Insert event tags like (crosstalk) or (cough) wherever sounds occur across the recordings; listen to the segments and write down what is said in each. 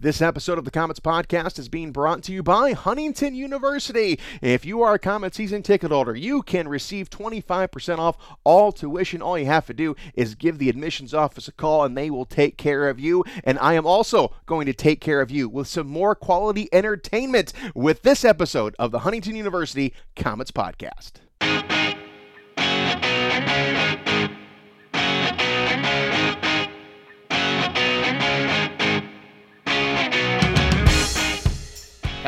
This episode of the Komets Podcast is being brought to you by Huntington University. If you are a Komet season ticket holder, you can receive 25% off all tuition. All you have to do is give the admissions office a call and they will take care of you. And I am also going to take care of you with some more quality entertainment with this episode of the Huntington University Komets Podcast.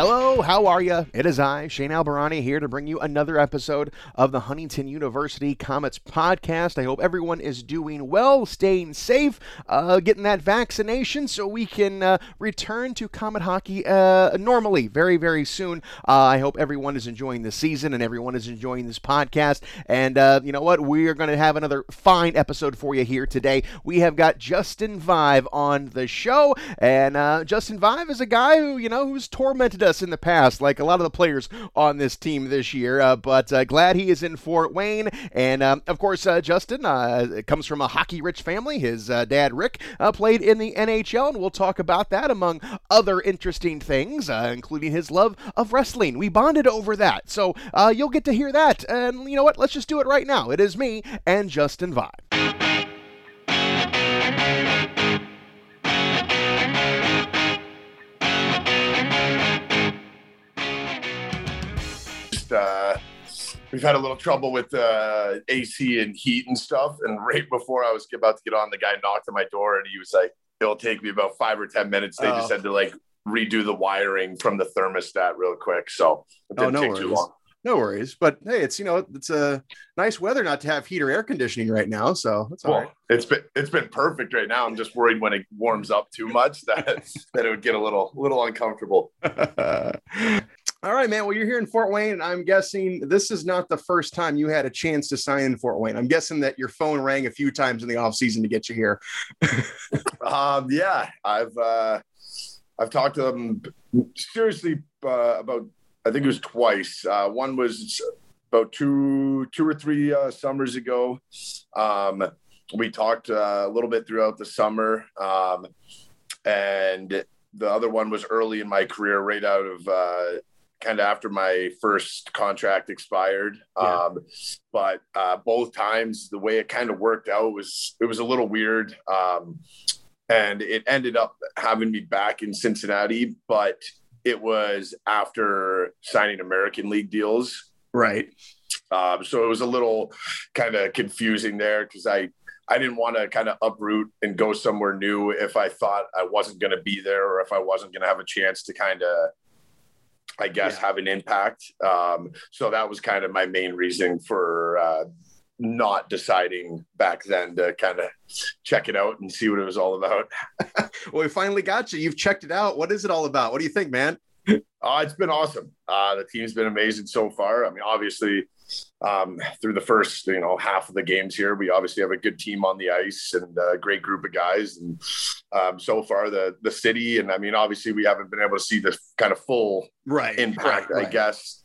Hello, how are you? It is I, Shane Albahrani, here to bring you another episode of the Huntington University Komets podcast. I hope everyone is doing well, staying safe, uh, getting that vaccination so we can uh, return to Komet hockey uh, normally very, very soon. Uh, I hope everyone is enjoying the season and everyone is enjoying this podcast. And uh, you know what? We are going to have another fine episode for you here today. We have got Justin Vaive on the show, and uh, Justin Vaive is a guy who, you know, who's tormented us in the past, like a lot of the players on this team this year. Uh, but uh, glad he is in Fort Wayne. And um, of course, uh, Justin comes from a hockey rich family. His dad, Rick, played in the NHL, and we'll talk about that among other interesting things, including his love of wrestling. We bonded over that. So you'll get to hear that. And you know what? Let's just do it right now. It is me and Justin Vaive. We've had a little trouble with uh, AC and heat and stuff. And right before I was about to get on, the guy knocked on my door and he was like, "It'll take me about five or ten minutes." They oh. just had to like redo the wiring from the thermostat real quick, so it didn't oh, no take worries. too long. No worries, but hey, it's you know it's a nice weather not to have heat or air conditioning right now, so that's all well, right. It's been it's been perfect right now. I'm just worried when it warms up too much that (laughs) that it would get a little little uncomfortable. (laughs) All right, man. Well, you're here in Fort Wayne, and I'm guessing this is not the first time you had a chance to sign in Fort Wayne. I'm guessing that your phone rang a few times in the off season to get you here. (laughs) um, yeah, I've uh, I've talked to them seriously uh, about I think it was twice. Uh, one was about two two or three uh, summers ago. Um, we talked uh, a little bit throughout the summer, um, and the other one was early in my career, right out of uh, kind of after my first contract expired. Yeah. Um, but uh, both times, the way it kind of worked out was it was a little weird, um, and it ended up having me back in Cincinnati. But it was after signing American League deals, right? Um, so it was a little kind of confusing there because I I didn't want to kind of uproot and go somewhere new if I thought I wasn't going to be there or if I wasn't going to have a chance to kind of I guess, yeah. have an impact. Um, so that was kind of my main reason for uh, not deciding back then to kind of check it out and see what it was all about. (laughs) well, we finally got you. You've checked it out. What is it all about? What do you think, man? Uh, it's been awesome. Uh, the team's been amazing so far. I mean, obviously, um, through the first you know half of the games here, we obviously have a good team on the ice and a great group of guys. And um, so far, the the city and I mean, obviously, we haven't been able to see the kind of full right impact, right, right. I guess,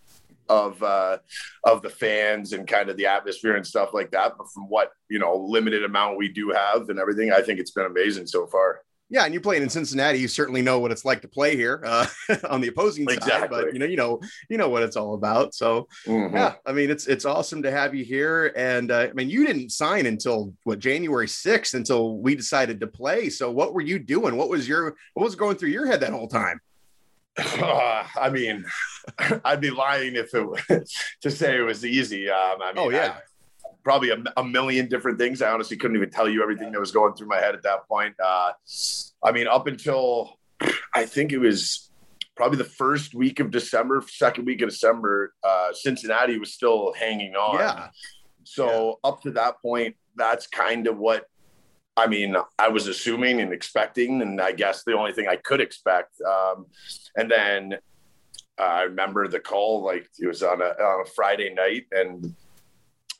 of uh, of the fans and kind of the atmosphere and stuff like that. But from what you know, limited amount we do have and everything, I think it's been amazing so far. Yeah, and you're playing in Cincinnati, you certainly know what it's like to play here uh, (laughs) on the opposing exactly. side. But you know, you know, you know what it's all about. So mm-hmm. yeah, I mean, it's it's awesome to have you here. And uh, I mean, you didn't sign until what January sixth until we decided to play. So what were you doing? What was your what was going through your head that whole time? Uh, (sighs) I mean, (laughs) I'd be lying if it was (laughs) to say it was easy. Um, I mean, oh yeah. I, probably a, a, million different things. I honestly couldn't even tell you everything that was going through my head at that point. Uh, I mean, up until I think it was probably the first week of December, second week of December, uh, Cincinnati was still hanging on. Yeah. So yeah. up to that point, that's kind of what I mean, I was assuming and expecting, and I guess the only thing I could expect. Um, and then uh, I remember the call, like it was on a, on a Friday night, and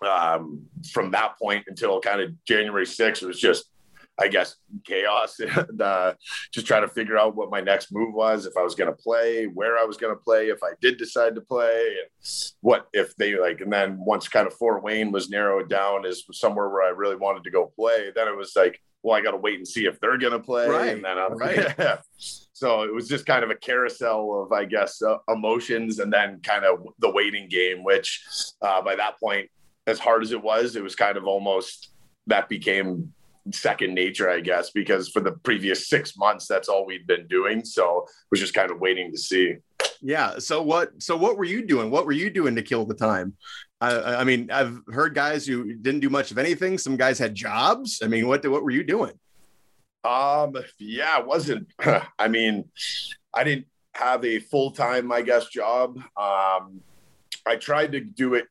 um, from that point until kind of January 6th, it was just, I guess, chaos. (laughs) and, uh, just trying to figure out what my next move was, if I was going to play, where I was going to play, if I did decide to play, and what if they like. And then once kind of Fort Wayne was narrowed down as somewhere where I really wanted to go play, then it was like, well, I got to wait and see if they're going to play. Right. And then I'm (laughs) right. yeah. so it was just kind of a carousel of, I guess, uh, emotions and then kind of the waiting game, which uh, by that point, as hard as it was, it was kind of almost that became second nature, I guess, because for the previous six months, that's all we'd been doing. So was just kind of waiting to see. Yeah. So what? So what were you doing? What were you doing to kill the time? I, I mean, I've heard guys who didn't do much of anything. Some guys had jobs. I mean, what what were you doing? Um. Yeah, it wasn't. (clears throat) I mean, I didn't have a full time, I guess, job. Um, I tried to do it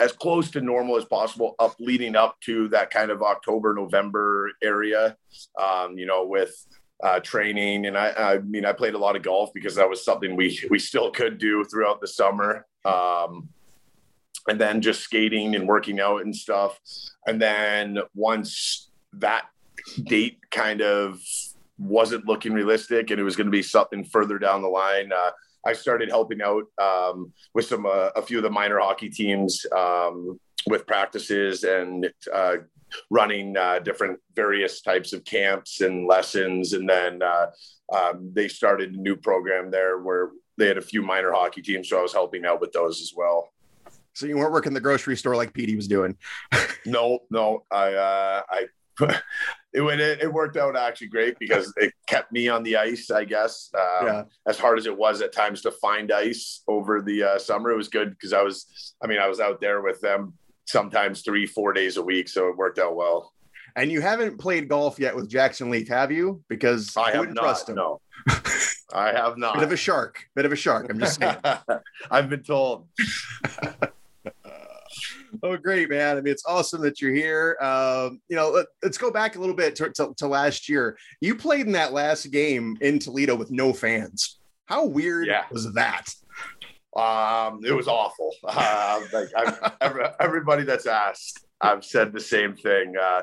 as close to normal as possible up leading up to that kind of October, November area, um, you know, with uh, training. And I, I mean, I played a lot of golf because that was something we, we still could do throughout the summer. Um, and then just skating and working out and stuff. And then once that date kind of wasn't looking realistic and it was going to be something further down the line, uh, I started helping out um, with some uh, a few of the minor hockey teams um, with practices and uh, running uh, different various types of camps and lessons. And then uh, um, they started a new program there where they had a few minor hockey teams, so I was helping out with those as well. So you weren't working the grocery store like Petey was doing. (laughs) no, no, I uh, I (laughs) it went it, worked out actually great because it kept me on the ice i guess. Um, yeah. as hard as it was at times to find ice over the uh, summer it was good because i was i mean i was out there with them sometimes three four days a week so it worked out well. And you haven't played golf yet with jackson leef have you? Because i, I have not trust him. no. (laughs) I have not bit of a shark bit of a shark i'm just saying. (laughs) I've been told (laughs) oh, great, man. I mean, it's awesome that you're here. Um, you know, let, us go back a little bit to, to, to, last year. You played in that last game in Toledo with no fans. How weird yeah. was that? Um, it was awful. (laughs) Uh, like every, everybody that's asked, I've said the same thing. Uh,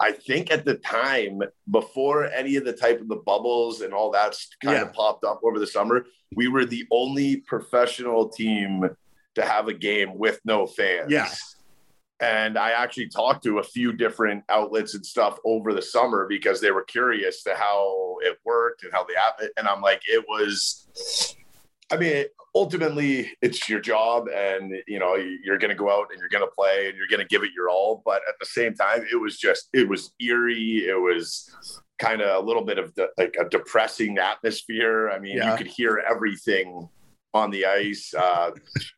I think at the time, before any of the type of the bubbles and all that kind yeah. of popped up over the summer, we were the only professional team to have a game with no fans. Yes. And I actually talked to a few different outlets and stuff over the summer because they were curious to how it worked and how the app. And I'm like, it was. I mean, ultimately, it's your job, and you know you're going to go out and you're going to play and you're going to give it your all. But at the same time, it was just it was eerie. It was kind of a little bit of the, like a depressing atmosphere. I mean, yeah. you could hear everything on the ice. Uh,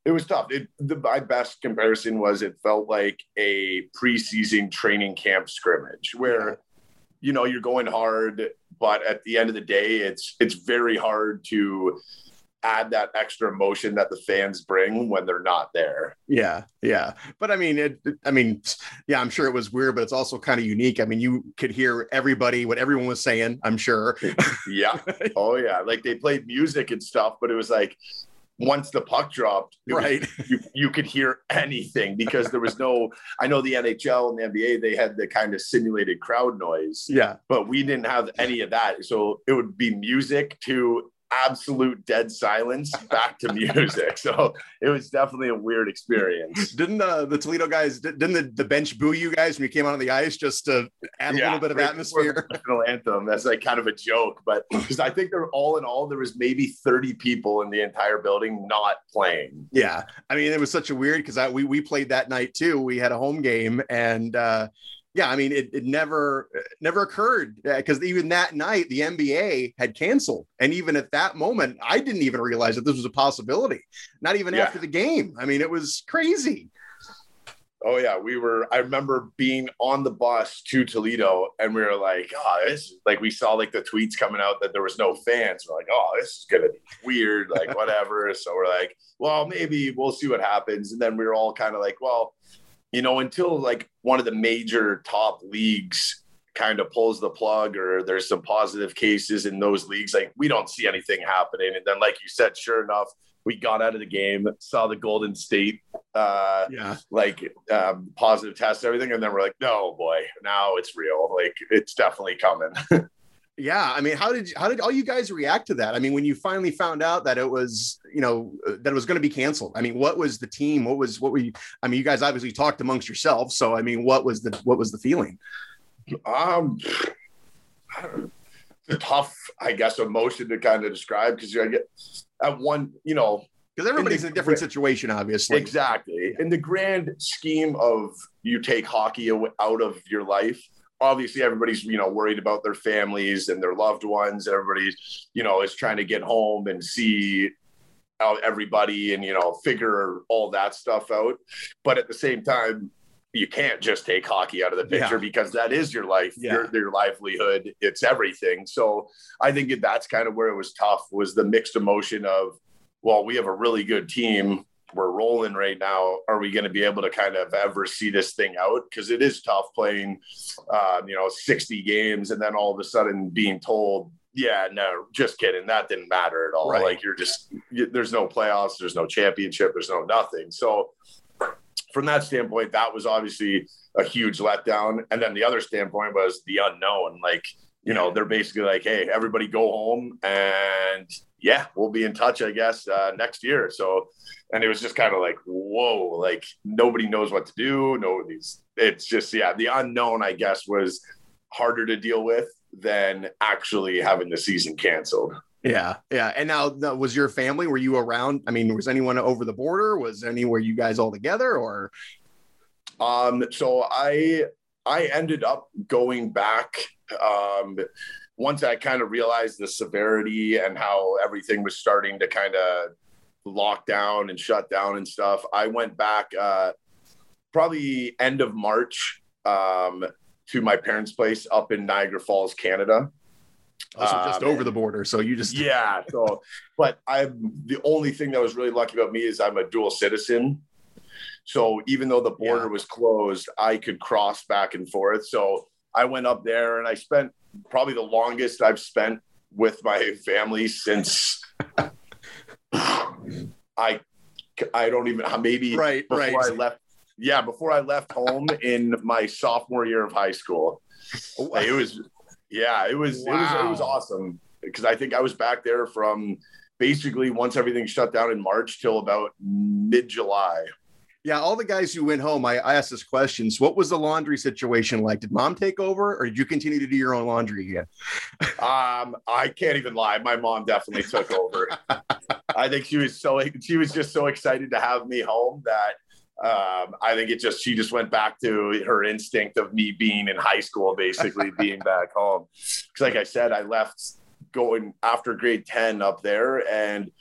it was tough. It, the, my best comparison was it felt like a preseason training camp scrimmage where, you know, you're going hard, but at the end of the day, it's it's very hard to add that extra emotion that the fans bring when they're not there. Yeah, yeah. But I mean, it. I mean, yeah, I'm sure it was weird, but it's also kind of unique. I mean, you could hear everybody, what everyone was saying. I'm sure. (laughs) yeah. (laughs) Oh yeah. Like they played music and stuff, but it was like once the puck dropped, right, was, you, you could hear anything because there was no. I know the NHL and the NBA they had the kind of simulated crowd noise, yeah, but we didn't have any of that. So it would be music to absolute dead silence back to music. So it was definitely a weird experience. Didn't the, the Toledo guys, didn't the, the bench boo you guys when you came out on the ice just to add yeah, a little bit of atmosphere? National anthem. That's like kind of a joke, but (laughs) because I think they're all in all, there was maybe 30 people in the entire building not playing. Yeah. I mean, it was such a weird because we, we played that night too. We had a home game and, uh, yeah, I mean, it, it never never occurred because uh, even that night the NBA had canceled, and even at that moment, I didn't even realize that this was a possibility. Not even yeah. after the game. I mean, it was crazy. Oh yeah, we were. I remember being on the bus to Toledo, and we were like, "Oh, this." Like we saw like the tweets coming out that there was no fans. We're like, "Oh, this is gonna be weird." Like (laughs) whatever. so we're like, "Well, maybe we'll see what happens." And then we were all kind of like, "Well." You know, until like one of the major top leagues kind of pulls the plug or there's some positive cases in those leagues, like we don't see anything happening. And then, like you said, sure enough, we got out of the game, saw the Golden State, uh, yeah, like um, positive test, everything, and then we're like, no, boy, now it's real. Like it's definitely coming. (laughs) yeah i mean how did how did all you guys react to that i mean when you finally found out that it was you know that it was going to be canceled i mean what was the team what was what were you i mean you guys obviously talked amongst yourselves so i mean what was the what was the feeling um tough, I guess, emotion to kind of describe because I get at one, you know, because everybody's in, the, in, a different situation, obviously. Exactly. In the grand scheme of you take hockey out of your life, obviously everybody's you know worried about their families and their loved ones. everybody's you know, is trying to get home and see everybody and you know figure all that stuff out. But at the same time, you can't just take hockey out of the picture yeah. because that is your life, yeah. your, your livelihood. It's everything. So I think that's kind of where it was tough was the mixed emotion of well, we have a really good team. We're rolling right now. Are we going to be able to kind of ever see this thing out? Because it is tough playing, uh, you know, 60 games and then all of a sudden being told, yeah, no, just kidding. That didn't matter at all. Right. Like you're just, you, there's no playoffs, there's no championship, there's no nothing. So, from that standpoint, that was obviously a huge letdown. And then the other standpoint was the unknown. Like, you know, they're basically like, hey, everybody go home and yeah, we'll be in touch, I guess, uh, next year. So, and it was just kind of like, whoa, like nobody knows what to do. Nobody's, it's just, yeah, the unknown, I guess, was harder to deal with than actually having the season canceled. Yeah, yeah. And now, was your family? Were you around? I mean, was anyone over the border? Was anywhere you guys all together, or? Um. So I I ended up going back. Um, once I kind of realized the severity and how everything was starting to kind of lock down and shut down and stuff, I went back uh, probably end of March um, to my parents' place up in Niagara Falls, Canada. Also, oh, just um, over the border. So you just yeah. So, but I'm the only thing that was really lucky about me is I'm a dual citizen. So even though the border yeah. was closed, I could cross back and forth. So I went up there and I spent probably the longest I've spent with my family since I I don't even maybe right before right. I left yeah before I left home in my sophomore year of high school. It was yeah it was wow. it was it was awesome because I think I was back there from basically once everything shut down in March till about mid July. Yeah, all the guys who went home, I, I asked this questions. What was the laundry situation like? Did mom take over, or did you continue to do your own laundry again? (laughs) um, I can't even lie. My mom definitely took over. (laughs) I think she was so she was just so excited to have me home that um, I think it just she just went back to her instinct of me being in high school, basically (laughs) being back home. Because, like I said, I left going after grade ten up there, and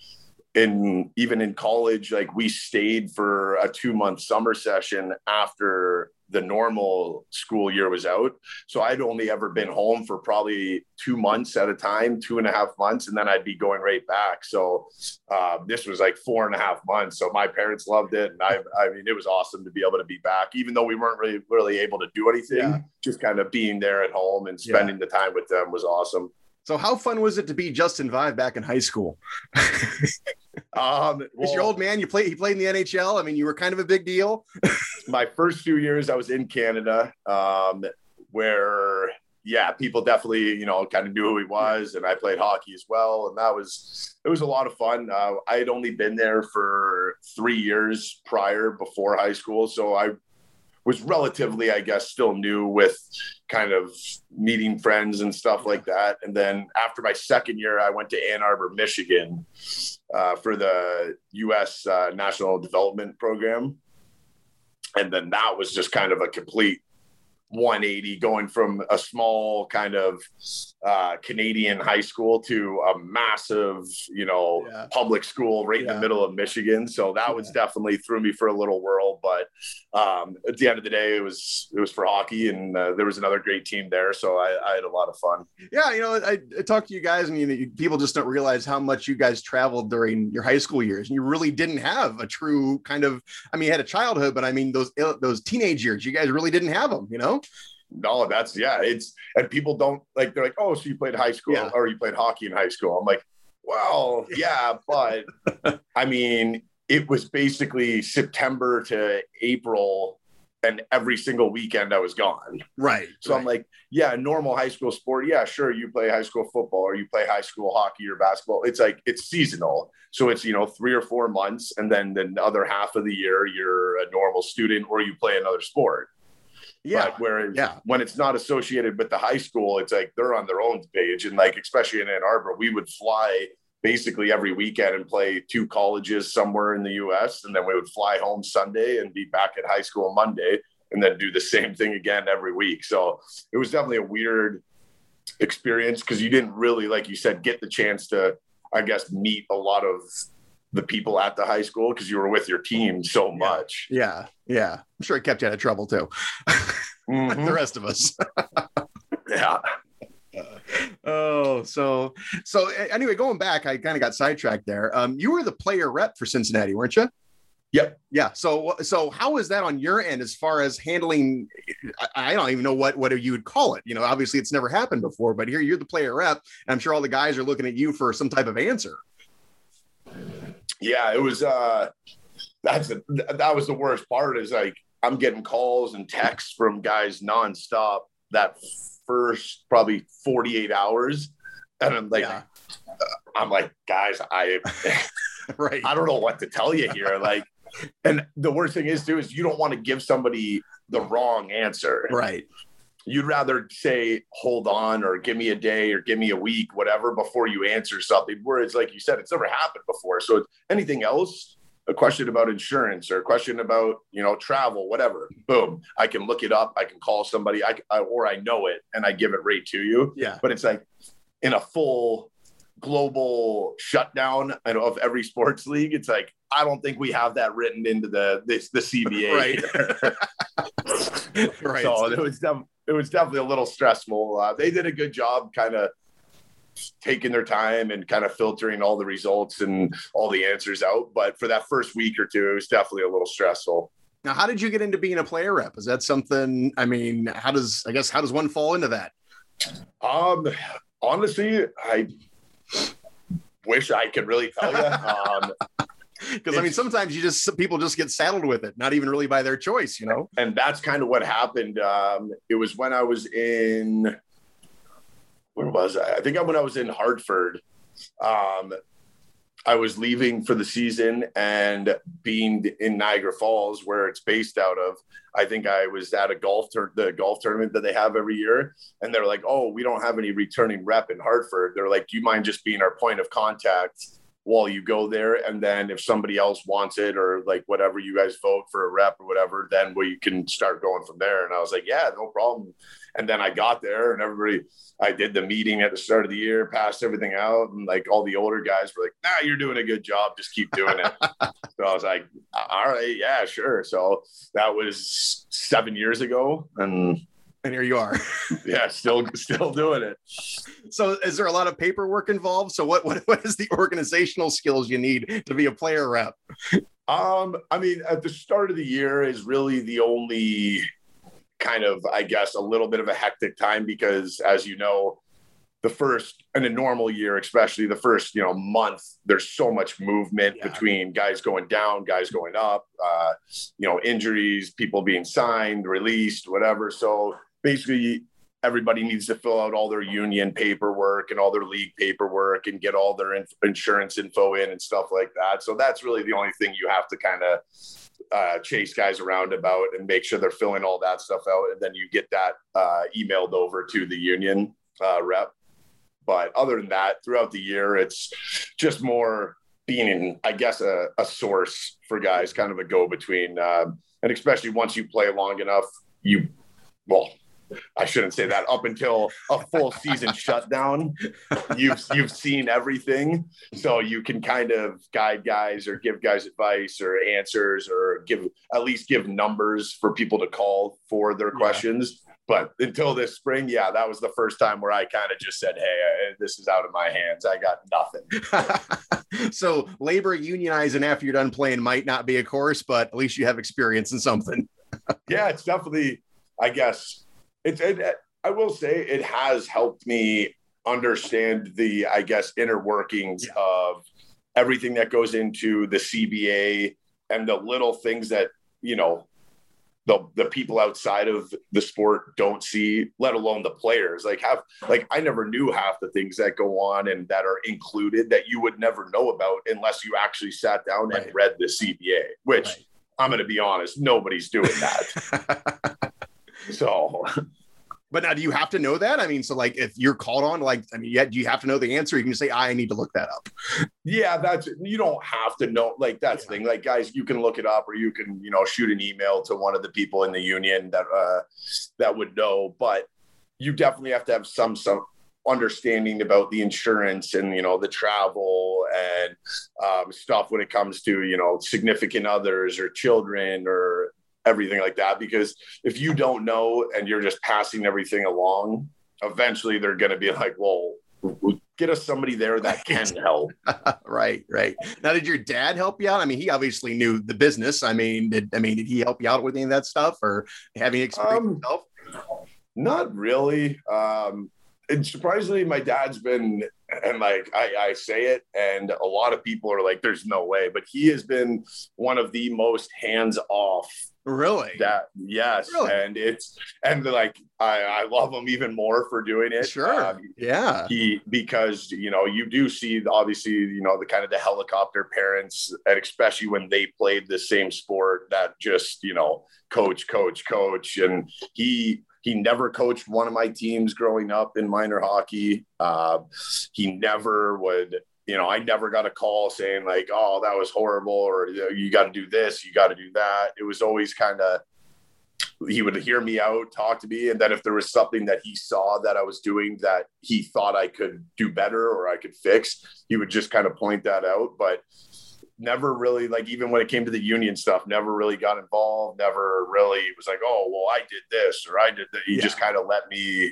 in even in college, like we stayed for a two month summer session after the normal school year was out. So I'd only ever been home for probably two months at a time, two and a half months, and then I'd be going right back. So uh, this was like four and a half months. So my parents loved it, and I, I mean, it was awesome to be able to be back, even though we weren't really really able to do anything. Yeah. Just kind of being there at home and spending yeah. the time with them was awesome. So how fun was it to be Justin Vaive back in high school? (laughs) um, well, your old man. You played. He played in the NHL. I mean, you were kind of a big deal. (laughs) my first few years, I was in Canada, um, where yeah, people definitely you know kind of knew who he was, and I played hockey as well, and that was it was a lot of fun. Uh, I had only been there for three years prior before high school, so I was relatively, I guess, still new with kind of meeting friends and stuff like that. And then after my second year, I went to Ann Arbor, Michigan uh, for the U.S. Uh, National Development Program. And then that was just kind of a complete 180 going from a small kind of uh, Canadian high school to a massive, you know, yeah. public school right yeah. in the middle of Michigan. So that yeah. was definitely threw me for a little whirl. But um, at the end of the day, it was it was for hockey, and uh, there was another great team there. So I, I, had a lot of fun. Yeah, you know, I, I talked to you guys, and you know, people just don't realize how much you guys traveled during your high school years, and you really didn't have a true kind of. I mean, you had a childhood, but I mean, those those teenage years, you guys really didn't have them. You know. No, that's yeah. It's and people don't like. They're like, oh, so you played high school yeah. or you played hockey in high school? I'm like, well, yeah, but (laughs) I mean, it was basically September to April and every single weekend I was gone. Right. So right. I'm like, yeah, normal high school sport. Yeah, sure. You play high school football or you play high school hockey or basketball. It's like it's seasonal. So it's, you know, three or four months. And then the other half of the year, you're a normal student or you play another sport. Yeah. But whereas yeah. when it's not associated with the high school, it's like they're on their own page. And like, especially in Ann Arbor, we would fly basically every weekend and play two colleges somewhere in the US. And then we would fly home Sunday and be back at high school Monday and then do the (laughs) same thing again every week. So it was definitely a weird experience because you didn't really, like you said, get the chance to, I guess, meet a lot of the people at the high school because you were with your team so much. Yeah, yeah. I'm sure it kept you out of trouble too. (laughs) mm-hmm. like the rest of us. (laughs) yeah. oh, so so anyway, going back, I kind of got sidetracked there. Um, you were the player rep for Cincinnati, weren't you? Yep. Yeah. So so how is that on your end as far as handling? I, I, don't even know what what you would call it. You know, obviously it's never happened before, but here you're the player rep, and I'm sure all the guys are looking at you for some type of answer. Yeah, it was. uh That's that was the worst part. Is like I'm getting calls and texts from guys nonstop that first probably 48 hours, and I'm like, yeah. I'm like, guys, I (laughs) right, I don't know what to tell you here. Like, and the worst thing is too is you don't want to give somebody the wrong answer. Right. You'd rather say, hold on, or give me a day, or give me a week, whatever, before you answer something. Whereas, like you said, it's never happened before. So anything else, a question about insurance or a question about you know travel whatever. Boom. I can look it up. I can call somebody. I, I, or i know it and i give it right to you. Yeah. But it's like in a full global shutdown of every sports league it's like i don't think we have that written into the this the cba (laughs) right. (laughs) (laughs) Right. So it was def- it was definitely a little stressful uh, they did a good job kind of taking their time and kind of filtering all the results and all the answers out. But for that first week or two, it was definitely a little stressful. Now, how did you get into being a player rep? Is that something? I mean, how does I guess how does one fall into that? Um, honestly, I wish I could really tell you. (laughs) Um, because I mean, sometimes you just people just get saddled with it, not even really by their choice, you know. And that's kind of what happened. Um, it was when I was in where was I? I think when I was in Hartford, um, I was leaving for the season and being in Niagara Falls, where it's based out of. I think I was at a golf tur- the golf tournament that they have every year, and they're like, "Oh, we don't have any returning rep in Hartford." They're like, "Do you mind just being our point of contact while you go there? And then if somebody else wants it, or like whatever you guys vote for a rep or whatever, then we can start going from there." And I was like, "Yeah, no problem." And then I got there and everybody, I did the meeting at the start of the year, passed everything out. And like all the older guys were like, nah, you're doing a good job. Just keep doing it. (laughs) so I was like, all right, yeah, sure. So that was seven years ago. And and here you are. (laughs) yeah, still still doing it. So is there a lot of paperwork involved? So what what, what is the organizational skills you need to be a player rep? Um, I mean, at the start of the year is really the only kind of, I guess, a little bit of a hectic time because, as you know, the first in a normal year, especially the first you know month, there's so much movement yeah. between guys going down, guys going up, uh, you know, injuries, people being signed, released, whatever. So basically, everybody needs to fill out all their union paperwork and all their league paperwork and get all their insurance info in and stuff like that. So that's really the only thing you have to kind of uh, chase guys around about and make sure they're filling all that stuff out. And then you get that uh, emailed over to the union uh, rep. But other than that, throughout the year, it's just more being, I guess, a, a source for guys, kind of a go between. Um, and especially once you play long enough, you, well, I shouldn't say that. Up until a full season shutdown, you've you've seen everything, so you can kind of guide guys or give guys advice or answers or give at least give numbers for people to call for their yeah. questions. But until this spring, yeah, that was the first time where I kind of just said, "Hey, this is out of my hands. I got nothing." (laughs) so labor unionizing after you're done playing might not be a course, but at least you have experience in something. yeah, it's definitely, I guess, it's it, I will say it has helped me understand the I guess inner workings yeah. of everything that goes into the CBA and the little things that you know the the people outside of the sport don't see let alone the players like have like i never knew half the things that go on and that are included that you would never know about unless you actually sat down right. and read the cba which right. i'm going to be honest nobody's doing that (laughs) So, but now do you have to know that? I mean, so like if you're called on, like, I mean, yeah, do you have to know the answer? You can say, I need to look that up. Yeah, that's you don't have to know. Like that's yeah. the thing. Like guys, you can look it up, or you can you know shoot an email to one of the people in the union that uh, that would know. But you definitely have to have some some understanding about the insurance and you know the travel and um, stuff when it comes to you know significant others or children or everything like that because if you don't know and you're just passing everything along eventually they're going to be like well get us somebody there that (laughs) can help. (laughs) Right right. Now did your dad help you out? I mean he obviously knew the business. I mean did i mean did he help you out with any of that stuff or having experience um, himself not really. Um and surprisingly, my dad's been, and like I, I say it, and a lot of people are like, "There's no way," but he has been one of the most hands off Really? That yes, really? and it's and like I, I love him even more for doing it. Sure. Um, yeah. He because you know you do see obviously you know the kind of the helicopter parents and especially when they played the same sport that just you know coach coach coach and he he never coached one of my teams growing up in minor hockey. Uh, he never would you know, I never got a call saying like, "Oh, that was horrible," or "You got to do this, you got to do that." It was always kind of he would hear me out, talk to me, and then if there was something that he saw that I was doing that he thought I could do better or I could fix, he would just kind of point that out. But never really like even when it came to the union stuff, never really got involved. Never really was like, "Oh, well, I did this or I did that." He yeah. just kind of let me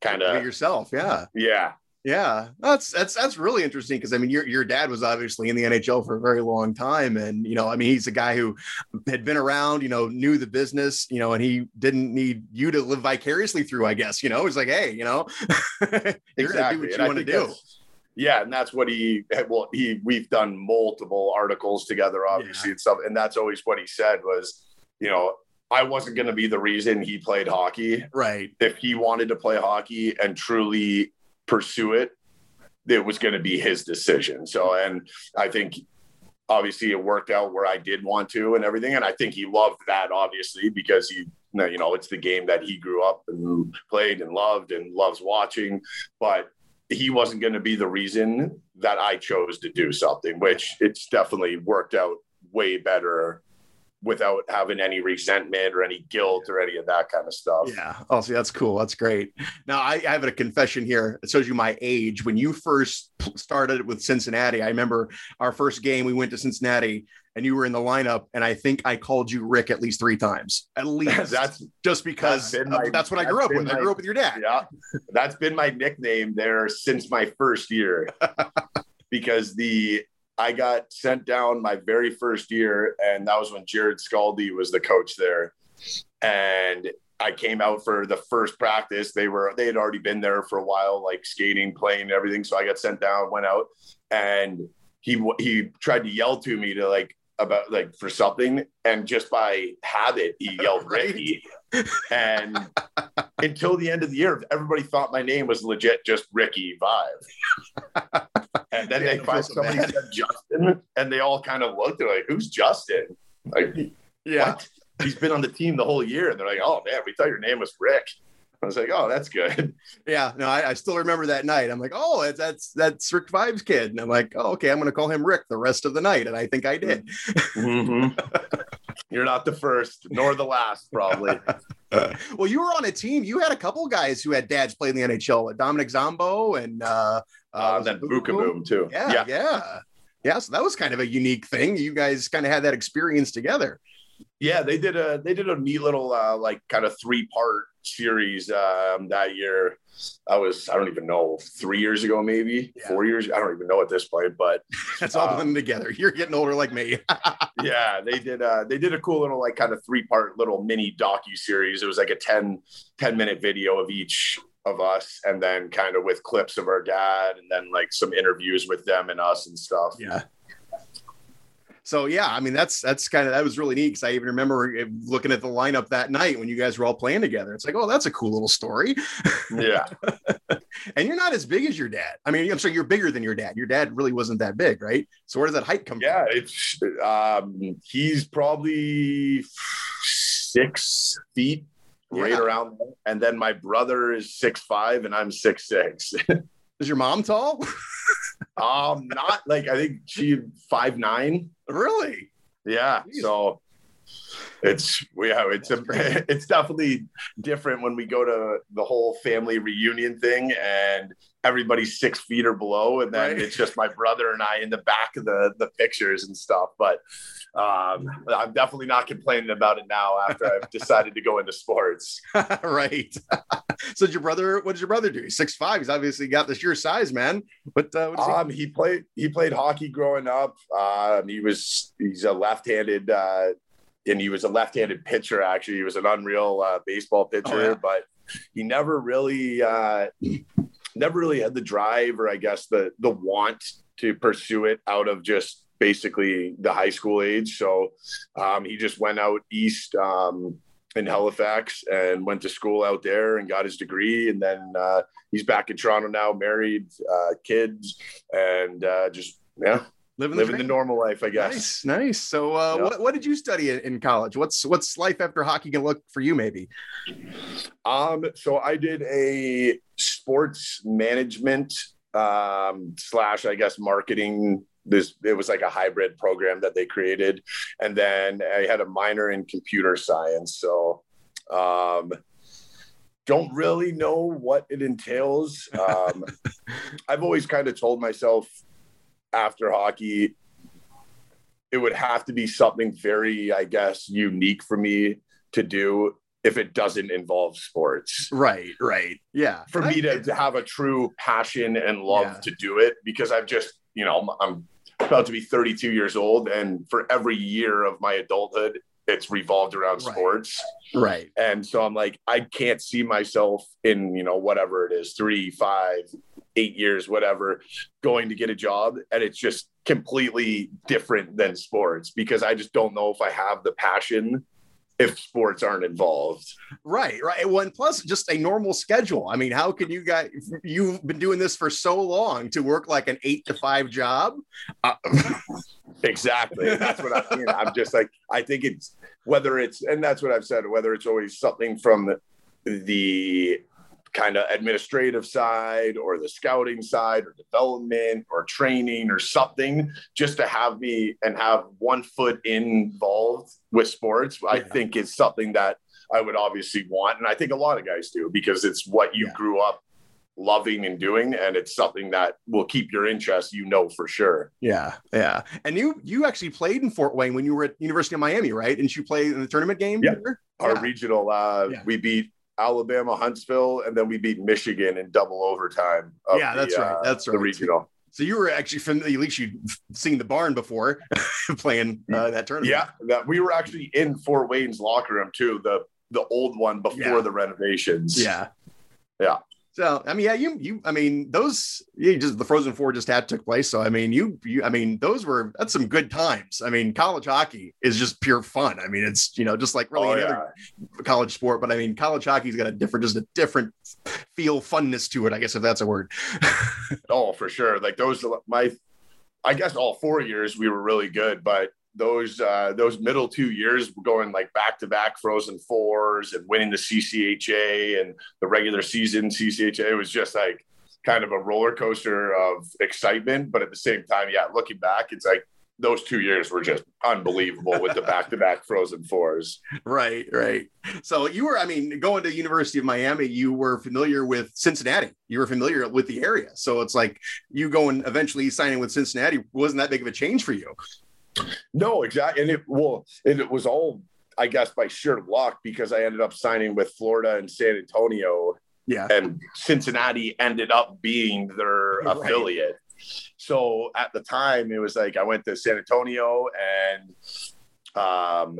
kind of yourself, yeah, yeah. Yeah, that's that's that's really interesting because I mean, your your dad was obviously in the NHL for a very long time, and you know, I mean, he's a guy who had been around, you know, knew the business, you know, and he didn't need you to live vicariously through. I guess, you know, he's like, hey, you know, (laughs) you're gonna do what you want to do. Yeah, and that's what he eh, well, he we've done multiple articles together, obviously, yeah. and stuff, and that's always what he said was, you know, I wasn't going to be the reason he played hockey. Right. If he wanted to play hockey and truly pursue it, it was going to be his decision. So, and I think obviously it worked out where I did want to and everything. And I think he loved that obviously because he, you know, it's the game that he grew up and played and loved and loves watching. But he wasn't going to be the reason that I chose to do something, which it's definitely worked out way better without having any resentment or any guilt or any of that kind of stuff. Yeah. Oh, see, that's cool. That's great. Now, I, I have a confession here. It shows you my age. When you first started with Cincinnati, I remember our first game, we went to Cincinnati and you were in the lineup. And I think I called you Rick at least three times, at (laughs) least. that's just because that's, my, that's what I grew up with. My, I grew up with your dad. Yeah. That's been my nickname there since my first year. (laughs) because the I got sent down my very first year, and that was when Jarrod Skalde was the coach there. And I came out for the first practice. They were they had already been there for a while, like skating, playing, everything. So I got sent down, went out, and he he tried to yell to me to like about like for something, and just by habit, he (laughs) yelled right. Ricky. And until the end of the year, everybody thought my name was legit just Ricky Vaive. And then yeah, they find somebody bad. said Justin, and they all kind of looked. They're like, "Who's Justin?" Like, yeah, what? he's been on the team the whole year. And they're like, "Oh man, we thought your name was Rick." I was like, "Oh, that's good." Yeah, no, I, I still remember that night. I'm like, "Oh, that's that's Rick Vaive's kid," and I'm like, "Oh, okay, I'm going to call him Rick the rest of the night," and I think I did. Mm-hmm. (laughs) You're not the first, nor the last, probably. (laughs) well, you were on a team. You had a couple guys who had dads play in the NHL, Dominic Zombo and uh, uh, uh then Boom too. Yeah, yeah, yeah, yeah. So that was kind of a unique thing. You guys kind of had that experience together. Yeah, they did a they did a neat little uh, like kind of three part series um, that year. I was I don't even know three years ago maybe yeah. four years I don't even know at this point but (laughs) that's all um, together. You're getting older like me. (laughs) yeah, they did uh, they did a cool little like kind of three part little mini docu series. It was like a 10, 10 minute video of each of us and then kind of with clips of our dad and then like some interviews with them and us and stuff. Yeah. So yeah, I mean that's that's kind of that was really neat because I even remember looking at the lineup that night when you guys were all playing together. It's like, oh, that's a cool little story. Yeah. (laughs) and you're not as big as your dad. I mean, I'm sorry, you're bigger than your dad. Your dad really wasn't that big, right? So where does that height come yeah, from? Yeah, it's um, he's probably six feet right Yeah. around there. And then my brother is six five and I'm six six. (laughs) Is your mom tall? Um, not like I think she five nine. really? Yeah. Jeez. So it's yeah, it's a, (laughs) it's definitely different when we go to the whole family reunion thing and everybody's six feet or below, and then Right. it's just my brother and I in the back of the the pictures and stuff. But um, I'm definitely not complaining about it now after I've (laughs) decided to go into sports. (laughs) right. (laughs) so did your brother, what did your brother do? He's six five. He's obviously got this your size, man. But uh, what does he- Um, he played he played hockey growing up. Um, he was he's a left-handed uh, and he was a left-handed pitcher. Actually, he was an unreal uh, baseball pitcher, Oh, yeah. but he never really uh, never really had the drive or I guess the the want to pursue it out of just basically the high school age. So um, he just went out east. Um, in Halifax and went to school out there and got his degree and then uh, he's back in Toronto now, married, uh, kids, and uh, just yeah, living, living the dream? normal life, I guess. Nice, nice. So, uh, Yeah. what, what did you study in, in college? What's what's life after hockey gonna look for you? Maybe. Um, so I did a sports management um, slash, I guess, marketing. This it was like a hybrid program that they created, and then I had a minor in computer science. So. Um, don't really know what it entails. Um, (laughs) I've always kind of told myself after hockey, it would have to be something very, I guess, unique for me to do if it doesn't involve sports. Right, right. Yeah. For me to, to have a true passion and love Yeah. to do it, because I've just, you know, I'm about to be 32 years old, and for every year of my adulthood, it's revolved around Right. sports. Right. And so I'm like, I can't see myself in, you know, whatever it is, three, five, eight years, whatever, going to get a job. And it's just completely different than sports because I just don't know if I have the passion if sports aren't involved. Right, right. Well, and plus just a normal schedule. I mean, how can you guys? You've been doing this for so long to work like an eight to five job. Uh, (laughs) Exactly. That's what I mean. I'm just like, I think it's whether it's, and that's what I've said, whether it's always something from the, the kind of administrative side or the scouting side or development or training or something, just to have me and have one foot involved with sports, I think is something that I would obviously want. And I think a lot of guys do because it's what you Yeah. grew up loving and doing. And it's something that will keep your interest, you know, for sure. yeah, yeah. And you you actually played in Fort Wayne when you were at University of Miami, right? Didn't you play in the tournament game? Yeah. there? our Yeah. regional uh Yeah. we beat alabama huntsville and then we beat michigan in double overtime Yeah, the, that's right. uh, That's the regional So you were actually familiar. At least you'd seen the barn before (laughs) playing uh, that tournament. yeah that we were actually in fort wayne's locker room too the the old one before Yeah. the renovations Yeah. Yeah. So I mean, yeah, you you I mean those you just the Frozen Four just had took place. So I mean, you you I mean those were that's some good times. I mean, college hockey is just pure fun. I mean, it's you know just like really oh, any yeah. other college sport, but I mean, college hockey's got a different just a different feel funness to it. I guess if that's a word. (laughs) oh for sure like those my i guess all four years we were really good but those uh those middle two years going like back to back frozen fours and winning the ccha and the regular season ccha It was just like kind of a roller coaster of excitement but at the same time yeah looking back it's like those two years were just unbelievable with the back to back (laughs) frozen fours Right, right. So you were, I mean, going to University of Miami, you were familiar with Cincinnati. You were familiar with the area. So it's like you going eventually signing with Cincinnati wasn't that big of a change for you. No, exactly. And it well, and it was all I guess by sheer luck because I ended up signing with Florida and San Antonio, Yeah. and Cincinnati ended up being their Right. affiliate. So at the time, it was like I went to San Antonio and um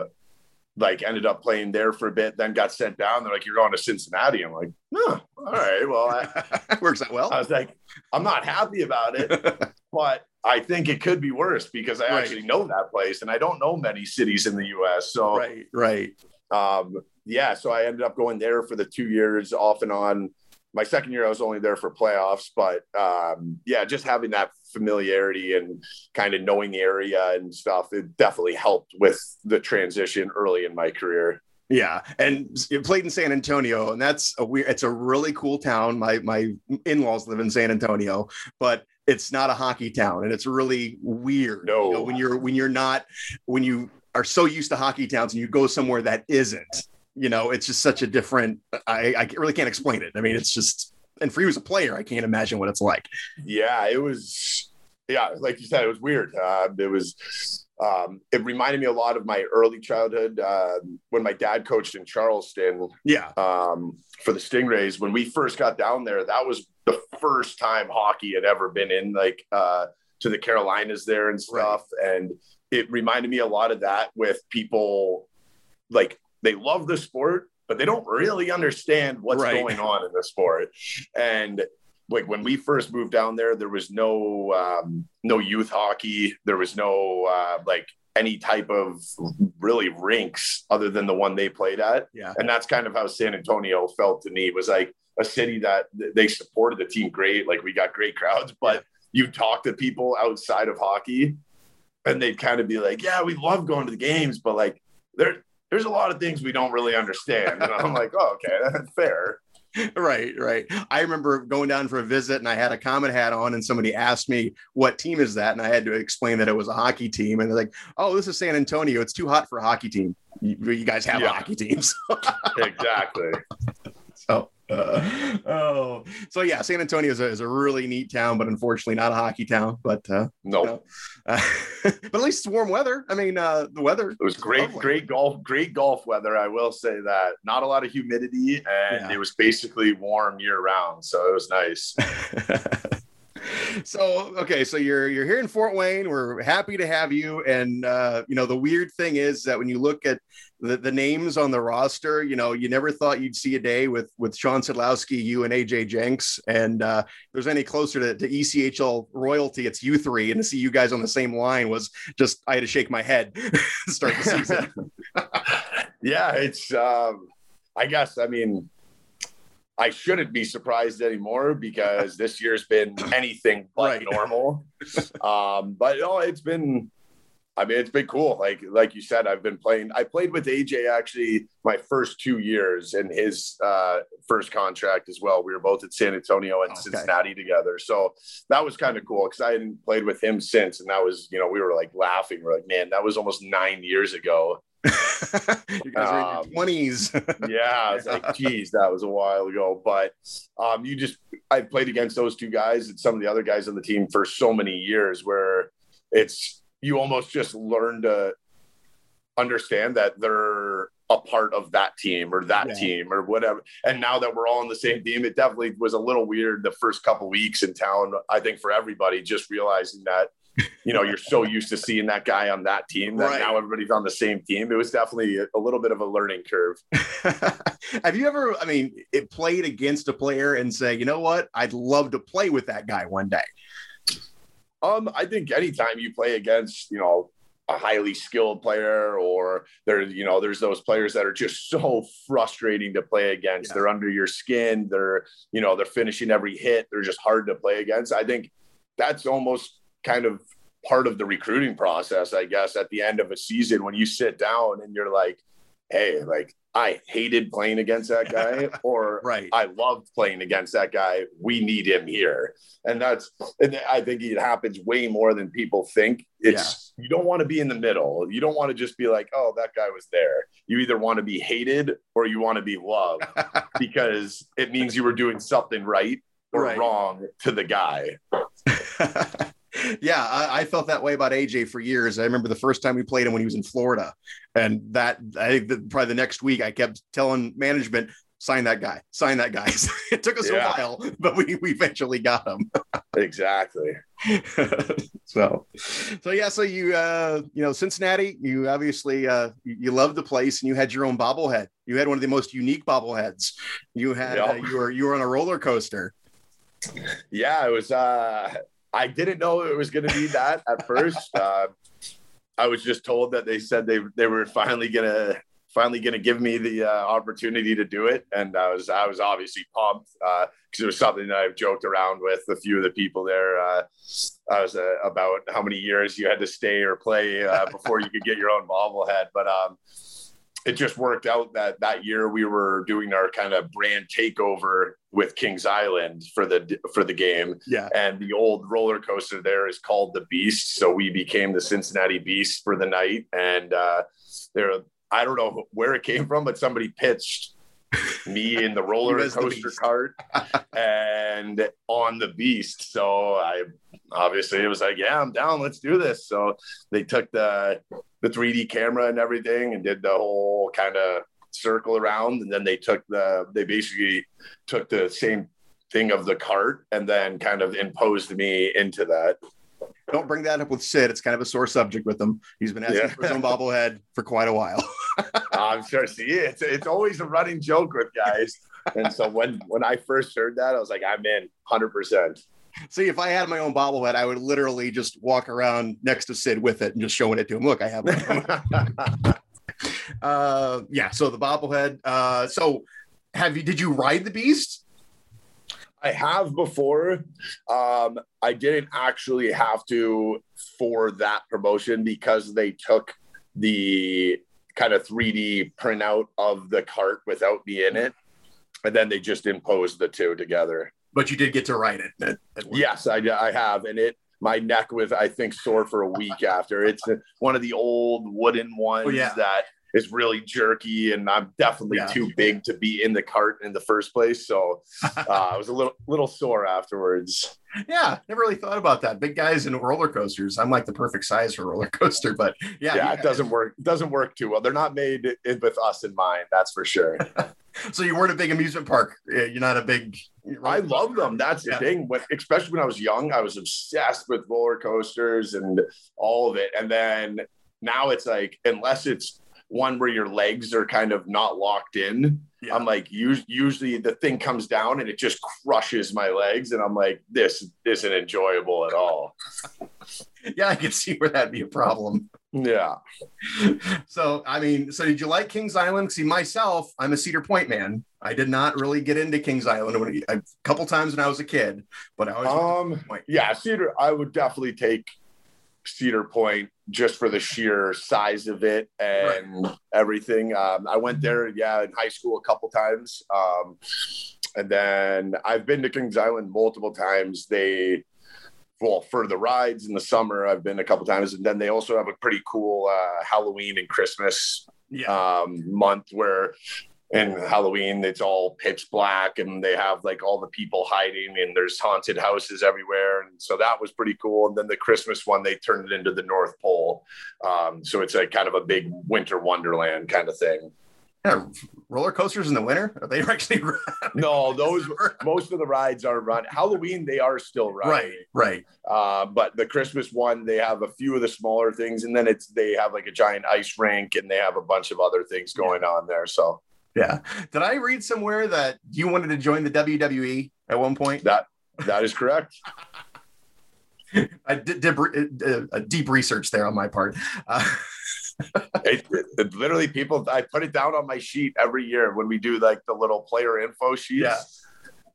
like ended up playing there for a bit, then got sent down. They're like, "You're going to Cincinnati." I'm like, "No, all right." Well, I, (laughs) Works out well. I was like, "I'm not happy about it." (laughs) but I think it could be worse because I Right. actually know that place and I don't know many cities in the US. So, right, right. um, yeah, so I ended up going there for the two years off and on. My second year, I was only there for playoffs, but um, yeah, just having that familiarity and kind of knowing the area and stuff, it definitely helped with the transition early in my career. Yeah, and it played in San Antonio, and that's a weird. It's a really cool town. My my in laws live in San Antonio, but it's not a hockey town, and it's really weird. No, you know, when you're when you're not when you are so used to hockey towns and you go somewhere that isn't. You know, it's just such a different. I I really can't explain it. I mean, it's just and for you as a player, I can't imagine what it's like. Yeah, it was. Yeah, like you said, it was weird. Uh, it was. Um, it reminded me a lot of my early childhood uh, when my dad coached in Charleston. Yeah. Um, for the Stingrays, when we first got down there, that was the first time hockey had ever been in like uh, to the Carolinas there and stuff, right. and it reminded me a lot of that with people like they love the sport, but they don't really understand what's right. going on in the sport. And like when we first moved down there, there was no um, no youth hockey. There was no uh, like any type of really rinks other than the one they played at. Yeah. And that's kind of how San Antonio felt to me. It was like a city that they supported the team great. Like we got great crowds, but you talk to people outside of hockey and they'd kind of be like, yeah, we love going to the games, but like there, there's a lot of things we don't really understand. And I'm like, oh, okay, (laughs) that's fair. (laughs) right, right. I remember going down for a visit and I had a Komet hat on, and somebody asked me, What team is that? And I had to explain that it was a hockey team. And they're like, Oh, this is San Antonio. It's too hot for a hockey team. You, you guys have yeah. hockey teams. (laughs) exactly. So, uh, (laughs) oh, so yeah, San Antonio is a, is a really neat town, but unfortunately not a hockey town. But uh, no, nope. uh, (laughs) but at least it's warm weather. I mean, uh, the weather. It was great, lovely. great golf, great golf weather. I will say that. Not a lot of humidity, and yeah. it was basically warm year round, so it was nice. (laughs) so okay so you're you're here in fort wayne. We're happy to have you. And uh, you know the weird thing is that when you look at the, the names on the roster you know you never thought you'd see a day with with Shawn Szydlowski you and aj jenks. And uh, if there's any closer to, to echl royalty it's you three. And to see you guys on the same line was just i had to shake my head (laughs) start the season. (laughs) Yeah it's um i guess i mean I shouldn't be surprised anymore because this year's been anything but right. normal. um, but no, it's been, I mean, it's been cool. Like, like you said, I've been playing, I played with AJ actually my first two years in his uh, first contract as well. We were both at San Antonio and okay. Cincinnati together. So that was kind of cool because I hadn't played with him since. And that was, you know, we were like laughing. We're like, man, that was almost nine years ago. (laughs) you guys are in your 20s. Um, (laughs) yeah, it's like, geez, that was a while ago. But um, you just, I played against those two guys and some of the other guys on the team for so many years where it's, you almost just learn to understand that they're a part of that team or that yeah. team or whatever. And now that we're all on the same team, it definitely was a little weird the first couple weeks in town. I think for everybody, just realizing that you know, you're so used to seeing that guy on that team that right. now everybody's on the same team. It was definitely a, little bit of a learning curve. (laughs) Have you ever, I mean, it played against a player and say, you know what, I'd love to play with that guy one day? Um, I think anytime you play against, you know, a highly skilled player or there, you know, there's those players that are just so frustrating to play against. Yeah. They're under your skin. They're, you know, they're finishing every hit. They're just hard to play against. I think that's almost kind of part of the recruiting process, I guess, at the end of a season when you sit down and you're like, hey, like I hated playing against that guy, (laughs) or right. I loved playing against that guy. We need him here. And that's, and I think it happens way more than people think. It's, yeah. you don't want to be in the middle. You don't want to just be like, oh, that guy was there. You either want to be hated or you want to be loved (laughs) because it means you were doing something right or right. wrong to the guy (laughs) yeah, I, I, felt that way about AJ for years. I remember the first time we played him when he was in Florida, and that I think that probably the next week I kept telling management, sign that guy, sign that guy. (laughs) it took us yeah. a while, but we, we eventually got him. (laughs) exactly. so, so yeah, so you uh, you know Cincinnati, you obviously uh, you, you love the place, and you had your own bobblehead. You had one of the most unique bobbleheads. You had yep. uh, you were you were on a roller coaster. Yeah, it was. uh I didn't know it was going to be that at (laughs) first. Uh, I was just told that they said they they were finally gonna finally gonna give me the uh, opportunity to do it, and I was I was obviously pumped because uh, it was something that I've joked around with a few of the people there. Uh, I was uh, about how many years you had to stay or play uh, before you could get your own bobblehead, but um, it just worked out that that year we were doing our kind of brand takeover with Kings Island for the for the game. Yeah. And the old roller coaster there is called the Beast, so we became the Cincinnati Beast for the night. And uh, there, I don't know where it came from, but somebody pitched me in the roller You as the coaster cart (laughs) and on the Beast. So I obviously it was like, yeah, I'm down. Let's do this. So they took the the 3D camera and everything and did the whole kind of circle around and then they took the they basically took the same thing of the cart and then kind of imposed me into that Don't bring that up with Sid. It's kind of a sore subject with him. He's been asking Yeah. for his own bobblehead for quite a while. (laughs) i'm sure see it's it's always a running joke with guys and so when when i first heard that i was like i'm in 100% See, if I had my own bobblehead, I would literally just walk around next to Sid with it and just showing it to him. Look, I have own. (laughs) uh, yeah. So the bobblehead. Uh, so have you? Did you ride the beast? I have before. Um, I didn't actually have to for that promotion because they took the kind of 3D printout of the cart without me in it. And then they just imposed the two together. But you did get to ride it. at- at. Yes, I, I have. And it, my neck was, I think, sore for a week after. It's one of the old wooden ones Oh, yeah. that is really jerky. And I'm definitely Yeah. too big to be in the cart in the first place. So (laughs) uh, I was a little, little sore afterwards. Yeah, never really thought about that. Big guys in roller coasters. I'm like the perfect size for a roller (laughs) coaster, but yeah, yeah, it doesn't work. It doesn't work too well. They're not made with us in mind. That's for sure. (laughs) So you weren't a big amusement park. You're not a big. I love them. That's the thing. When, especially when I was young, I was obsessed with roller coasters and all of it. And then now it's like, unless it's one where your legs are kind of not locked in, Yeah. I'm like, usually the thing comes down and it just crushes my legs, and I'm like, this isn't enjoyable at all. (laughs) Yeah, I can see where that'd be a problem. Yeah. So, I mean, so did you like Kings Island? See, myself, I'm a Cedar Point man. I did not really get into Kings Island when, a couple times when I was a kid, but I was. Um, yeah, Cedar. I would definitely take Cedar Point just for the sheer size of it and everything. Um, I went there, yeah, in high school a couple times, um, and then I've been to Kings Island multiple times. They, well, for the rides in the summer, I've been a couple times, and then they also have a pretty cool uh, Halloween and Christmas Yeah. um, month where in Halloween it's all pitch black and they have like all the people hiding and there's haunted houses everywhere and so that was pretty cool and then the Christmas one they turned it into the North Pole um, so it's like kind of a big winter wonderland kind of thing yeah. Roller coasters in the winter? Are they (laughs) actually no those most of the rides are run Halloween they are still right? running Right. uh, but the Christmas one they have a few of the smaller things and then it's they have like a giant ice rink and they have a bunch of other things going on there so Yeah. Did I read somewhere that you wanted to join the WWE at one point? that that is correct I did, did uh, a deep research there on my part. Uh, (laughs) it, it- it- literally people i put it down on my sheet every year when we do like the little player info sheets Yeah.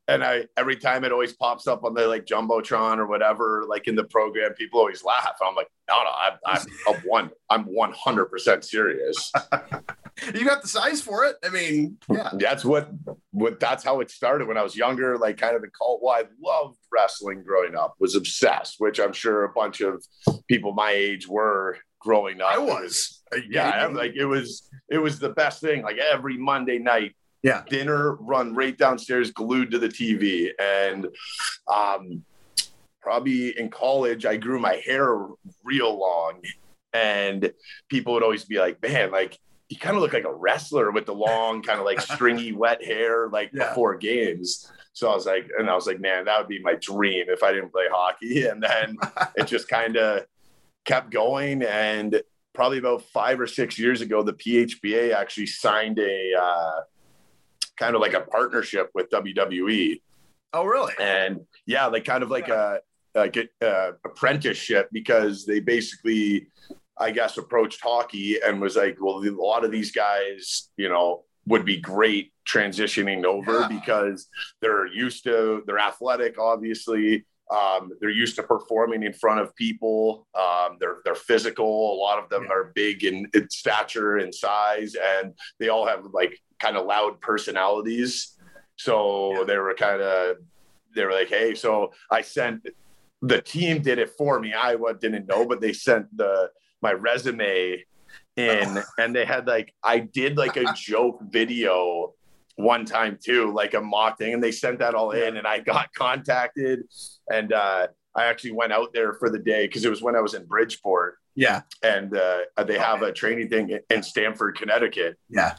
and i every time it always pops up on the like jumbotron or whatever like in the program people always laugh i'm like no no i'm, I'm, I'm one i'm 100% serious (laughs) you got the size for it. I mean, yeah. that's what what that's how it started when i was younger like kind of in cult well i loved wrestling growing up was obsessed which i'm sure a bunch of people my age were growing up I was. yeah, I- like it was it was the best thing. Like every Monday night, Yeah. dinner run right downstairs, glued to the TV, and um, probably in college, I grew my hair real long, and people would always be like, "Man, like." You kind of looked like a wrestler with the long, kind of like (laughs) stringy, wet hair, like Yeah. before games. So I was like, and I was like, man, that would be my dream if I didn't play hockey. (laughs) And then (laughs) it just kind of kept going and probably about five or six years ago the PHPA actually signed a uh, kind of like a partnership with wwe Oh, really? and yeah like kind of like a like a, uh, apprenticeship because they basically i guess approached hockey and was like well a lot of these guys you know would be great transitioning over Yeah. because they're used to they're athletic obviously Um, they're used to performing in front of people. Um, they're they're physical. A lot of them Yeah. are big in, in stature and size, and they all have like kind of loud personalities. So Yeah. they were kind of they were like, hey. So I sent the team did it for me. I didn't know, but they sent the my resume in, and they had like I did like a (laughs) joke video one time too, like a mock thing, and they sent that all in, and I got (laughs) contacted, and uh, I actually went out there for the day because it was when I was in Bridgeport, Yeah. and uh, they have a training thing in Stamford, Connecticut. Yeah.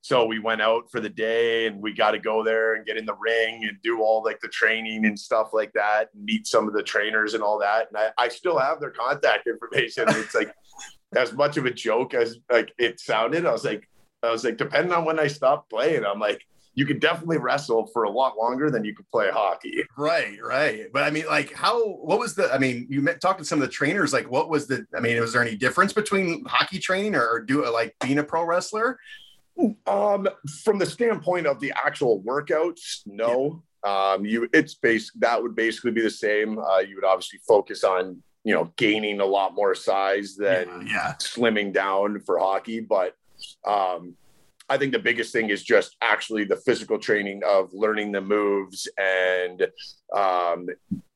So we went out for the day and we got to go there and get in the ring and do all like the training and stuff like that and meet some of the trainers and all that. And I, I still have their contact information. It's like as much of a joke as like it sounded. I was like, I was like, depending on when I stopped playing, I'm like, you could definitely wrestle for a lot longer than you could play hockey. Right, right. But I mean, like, how? What was the? I mean, you met, talked to some of the trainers. Like, what was the? I mean, was there any difference between hockey training or, or do like being a pro wrestler? Um, from the standpoint of the actual workouts, no. Um, you it's base that would basically be the same. Uh, you would obviously focus on you know gaining a lot more size than yeah, slimming down for hockey, but um, I think the biggest thing is just actually the physical training of learning the moves and um,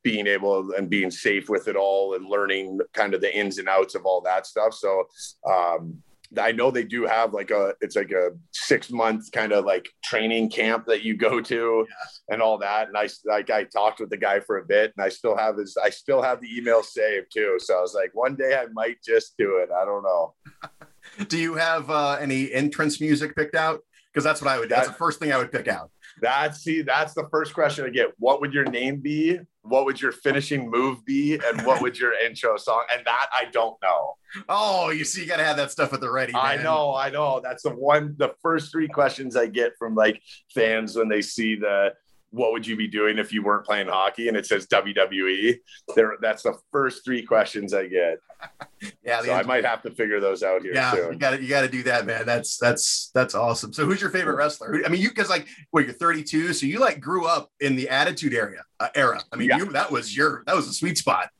being able and being safe with it all and learning kind of the ins and outs of all that stuff. So um, I know they do have like a it's like a six month kind of like training camp that you go to and all that. And I like I talked with the guy for a bit and I still have his I still have the email saved too. So I was like, one day I might just do it. I don't know. (laughs) Do you have uh, any entrance music picked out? Because that's what I would. That's the first thing I would pick out. That's see, that's the first question I get. What would your name be? What would your finishing move be? And what would your (laughs) intro song? And that I don't know. Oh, you see, you got to have that stuff at the ready. I know, I know. That's the one, the first three questions I get from like fans when they see the what would you be doing if you weren't playing hockey and it says WWE. There, that's the first three questions I get. (laughs) Yeah, So I might have to figure those out here yeah, you got to you got to do that, man. That's that's that's awesome. So, who's your favorite wrestler? I mean, you because like, wait, you're 32, so you like grew up in the Attitude area uh, era. I mean, Yeah. you that was your that was a sweet spot.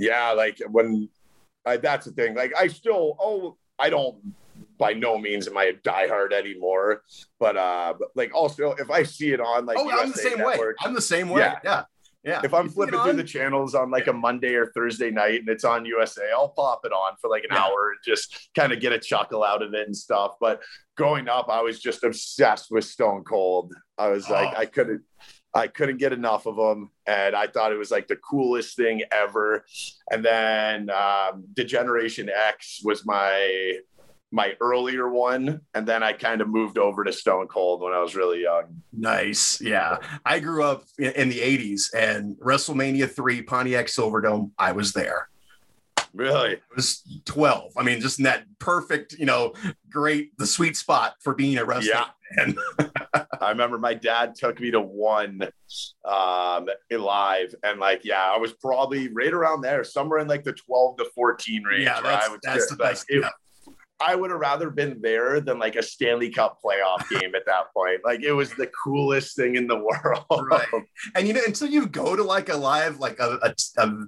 Yeah, like when I, that's the thing. Like I still, oh, I don't by no means am I a diehard anymore, but uh, but like also if I see it on like oh, I'm the USA same way. I'm the same way. Yeah. Yeah, yeah. if I'm You flipping through the channels on like a Monday or Thursday night and it's on USA, I'll pop it on for like an Yeah. hour and just kind of get a chuckle out of it and stuff. But growing up, I was just obsessed with Stone Cold. I was like, Oh. I couldn't. I couldn't get enough of them, and I thought it was like the coolest thing ever. And then um, D-Generation X was my my earlier one, and then I kind of moved over to Stone Cold when I was really young. Nice. Yeah. I grew up in, the 80s and WrestleMania 3, Pontiac Silverdome, I was there. Really, I was 12. I mean, just in that perfect, you know, great, the sweet spot for being a wrestler. Yeah. And (laughs) I remember my dad took me to one um live and like yeah, I was probably right around there, somewhere in like the 12 to 14 range. yeah, that's, I that's the like, best. it- yeah. I would have rather been there than like a Stanley Cup playoff (laughs) game at that point. Like it was the coolest thing in the world. Right. (laughs) And you know, until you go to like a live, like a, a,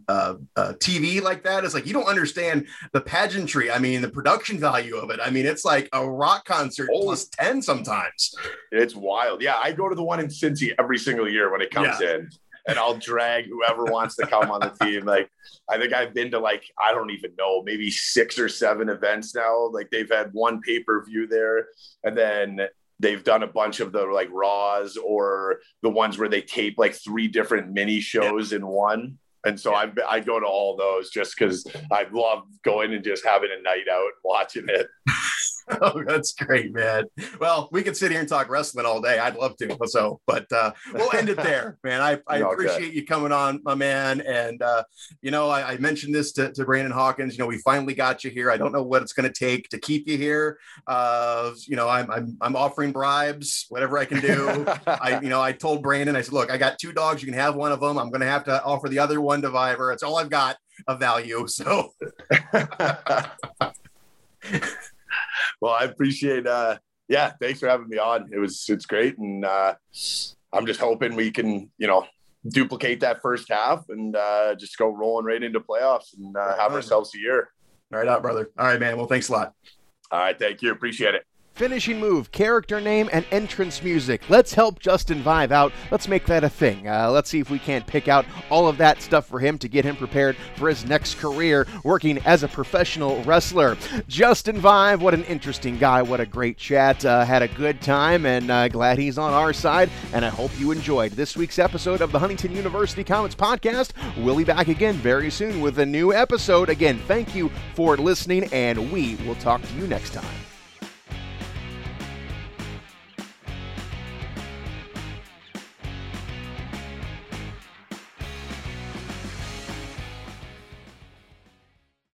a, a, TV like that, it's like you don't understand the pageantry. I mean, the production value of it. I mean, it's like a rock concert Oh. plus 10 sometimes. It's wild. Yeah, I go to the one in Cincy every single year when it comes in. And I'll drag whoever wants to come on the team. Like, I think I've been to like, I don't even know, maybe six or seven events now. Like, they've had one pay per view there. And then they've done a bunch of the like Raws or the ones where they tape like three different mini shows in one. And so I I go to all those just because I love going and just having a night out watching it. (laughs) (laughs) oh, that's great, man. Well, we could sit here and talk wrestling all day. I'd love to. So, but uh, we'll end it there, (laughs) man. I, I No, good. appreciate you coming on, my man. And, uh, you know, I, I mentioned this to, to Brandon Hawkins. You know, we finally got you here. I don't know what it's going to take to keep you here. Uh, you know, I'm, I'm, I'm offering bribes, whatever I can do. I, you know, I told Brandon, I said, look, I got two dogs. You can have one of them. I'm going to have to offer the other one to Viver. It's all I've got of value. So, (laughs) well, I appreciate uh yeah, thanks for having me on. It was it's great and uh I'm just hoping we can, you know, duplicate that first half and uh, just go rolling right into playoffs and uh, have ourselves a year. Right out, brother. All right, man. Well, thanks a lot. All right, thank you. Appreciate it. Finishing move, character name, and entrance music. Let's help Justin Vaive out. Let's make that a thing. Uh, let's see if we can't pick out all of that stuff for him to get him prepared for his next career working as a professional wrestler. Justin Vaive, what an interesting guy. What a great chat. Uh, had a good time and uh, glad he's on our side. And I hope you enjoyed this week's episode of the Huntington University Komets Podcast. We'll be back again very soon with a new episode. Again, thank you for listening, and we will talk to you next time.